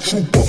Cooper.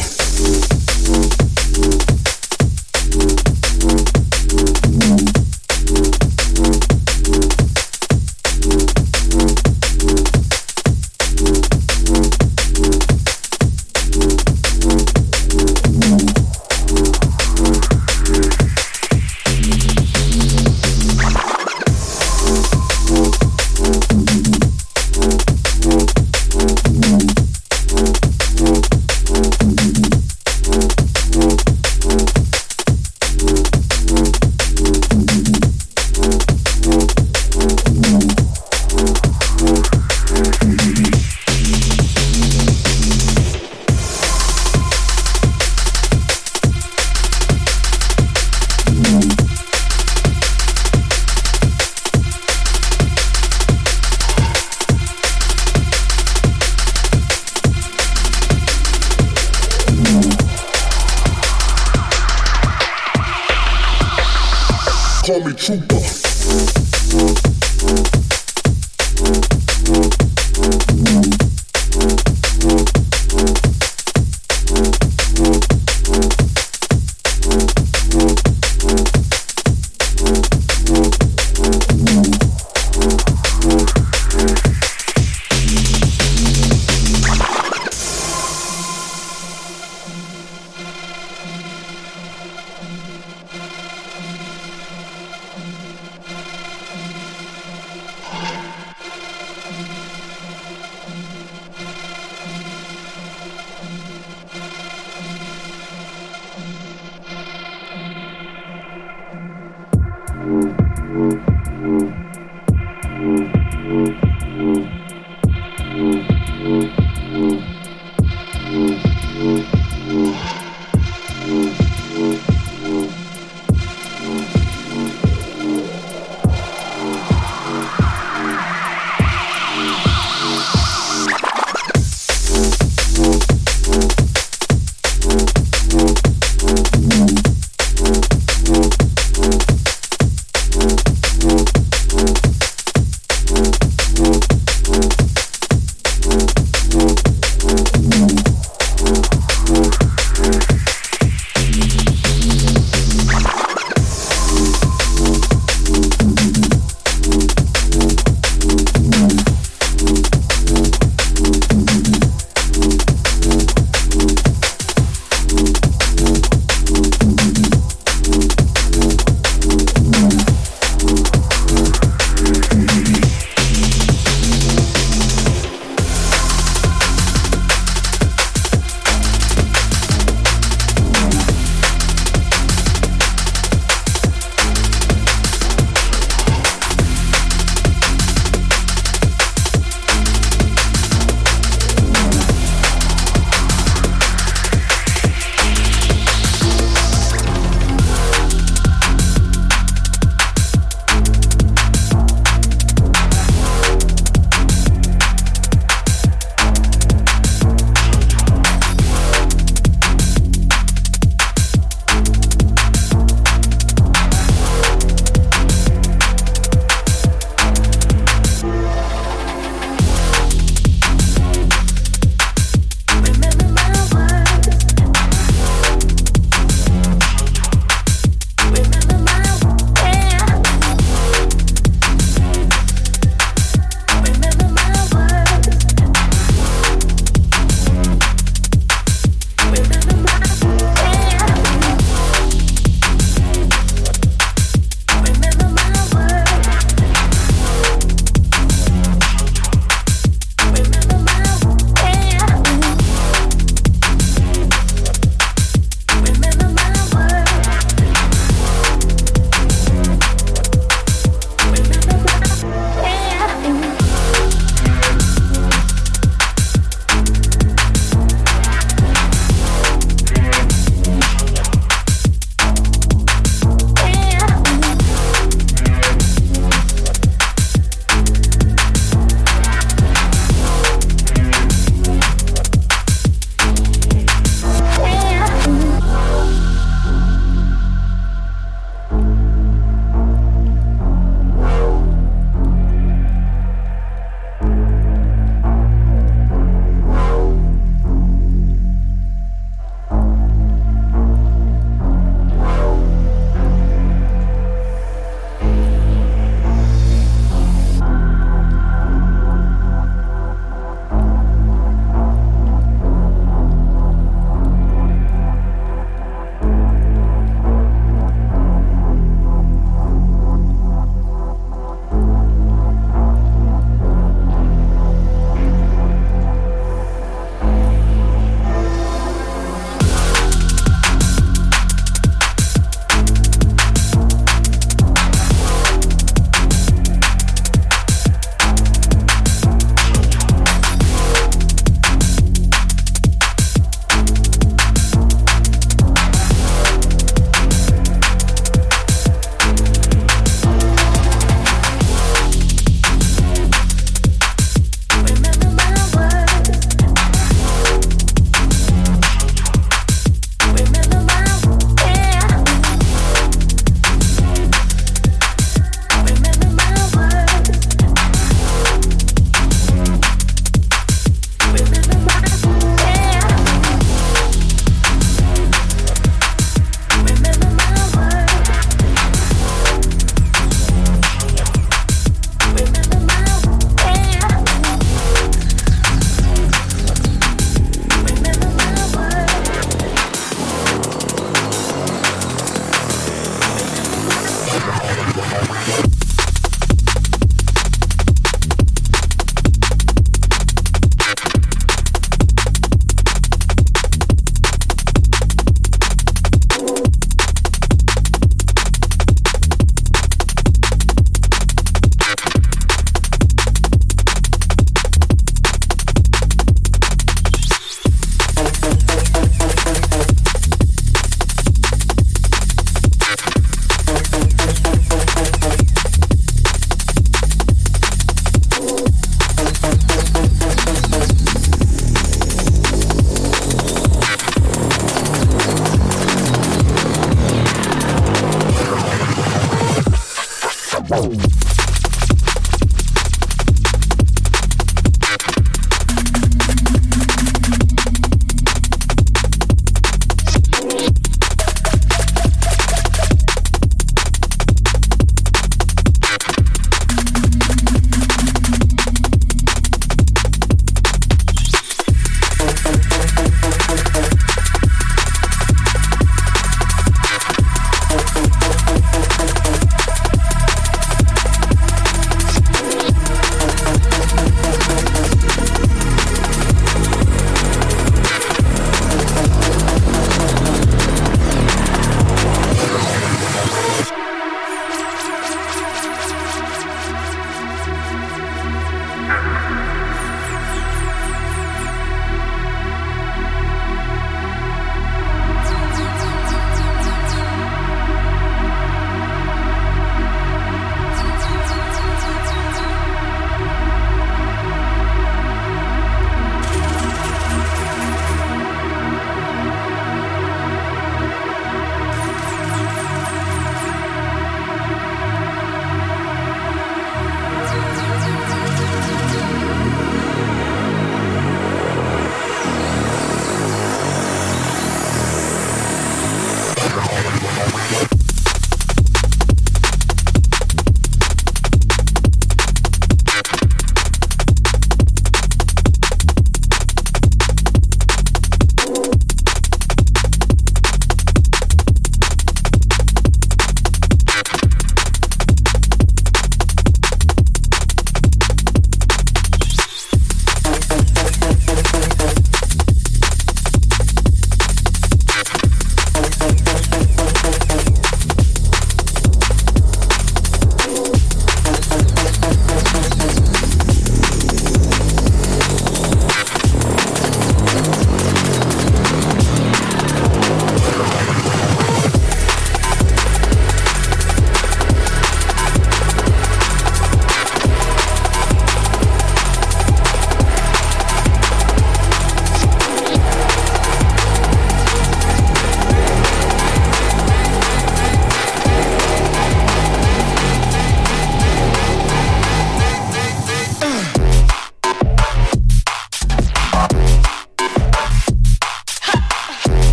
Música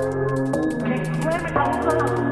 Okay, where we?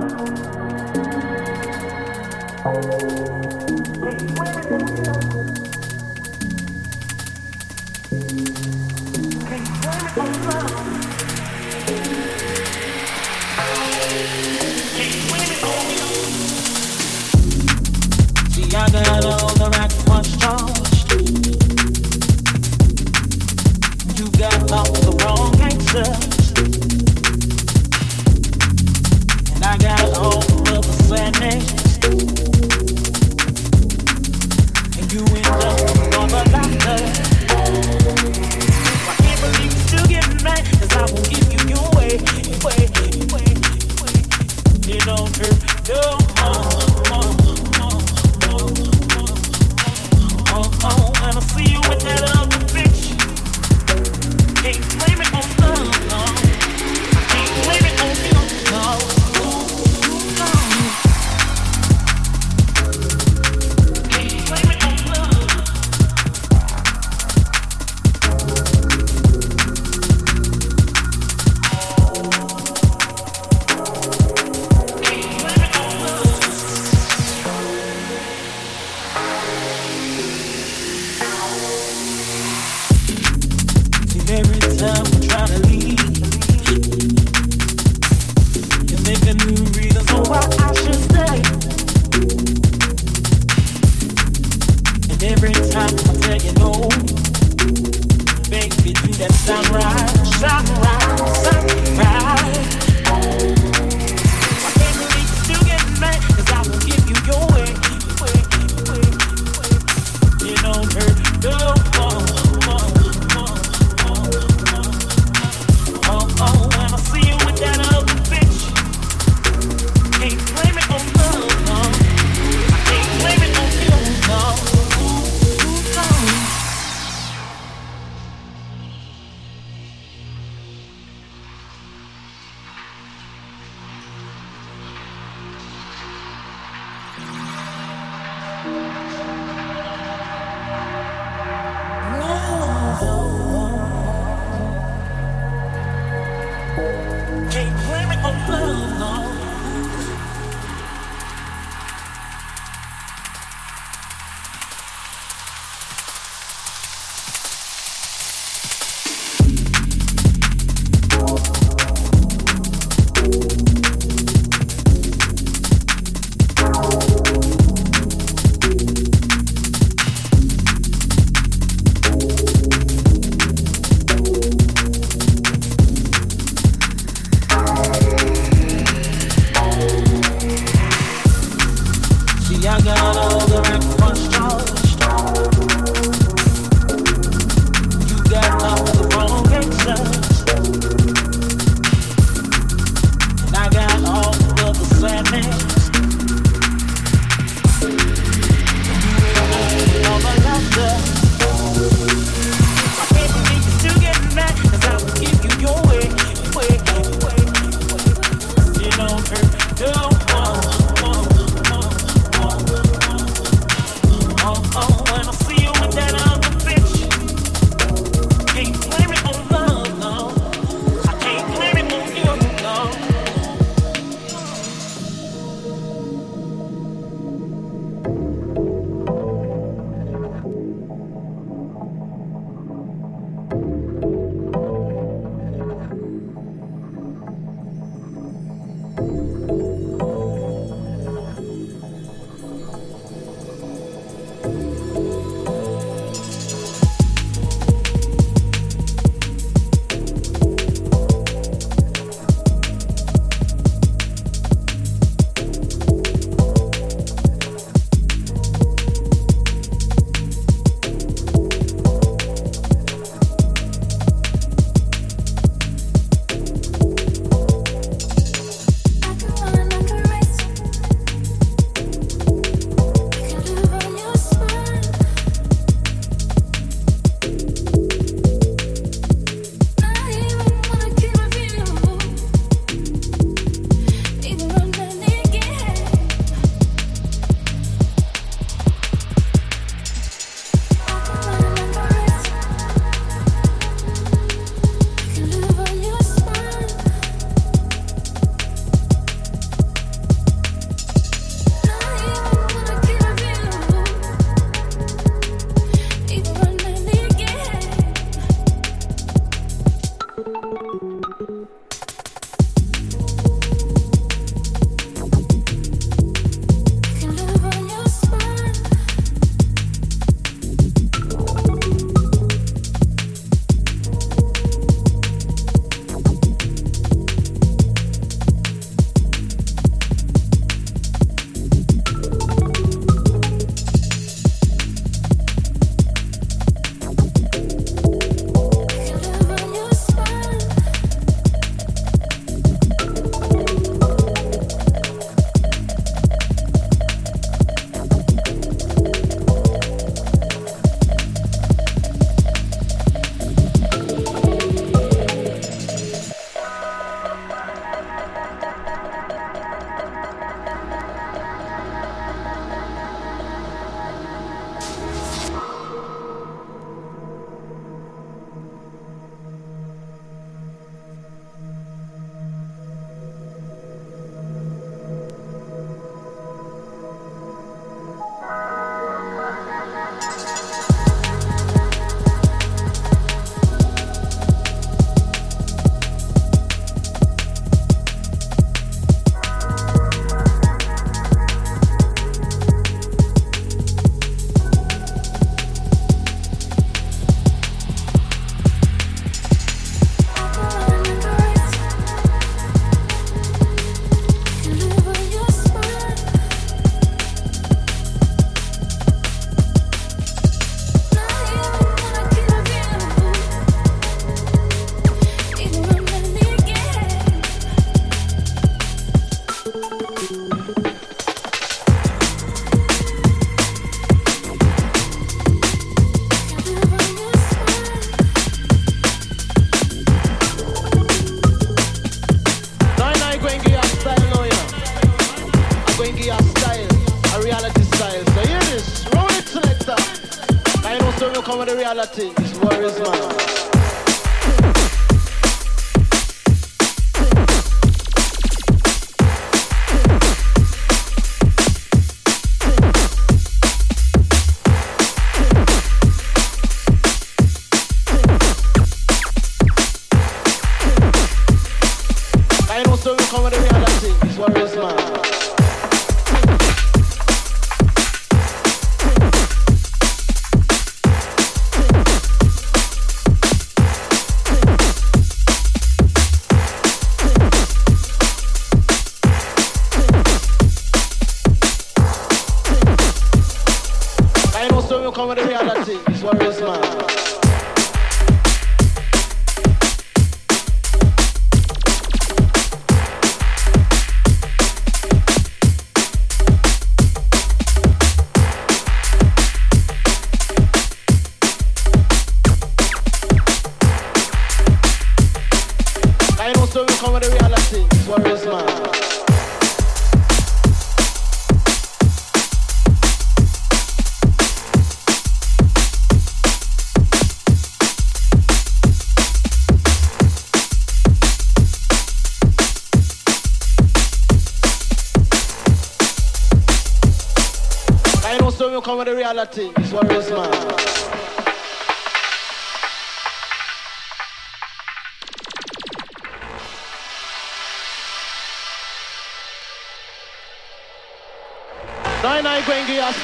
Reality.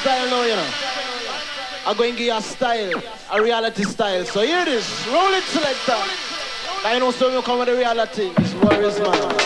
Style now, you know. I'm going to give you a style, a reality style. So here it is, roll it selector. I know some you come with the reality, it's is man.